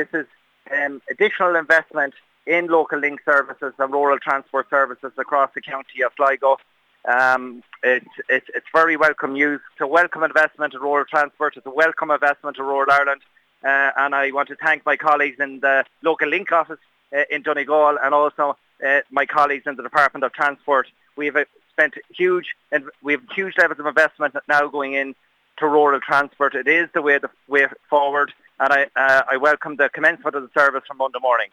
this is um, additional investment in local link services and rural transport services across the county of Sligo. Um, it's, it's, it's very welcome news. It's a welcome investment in rural transport. It's a welcome investment in rural Ireland. Uh, and I want to thank my colleagues in the local link office uh, in Donegal and also uh, my colleagues in the Department of Transport. We've uh, spent huge, and we have huge levels of investment now going in to rural transport. It is the way the way forward, and I uh, I welcome the commencement of the service from Monday morning.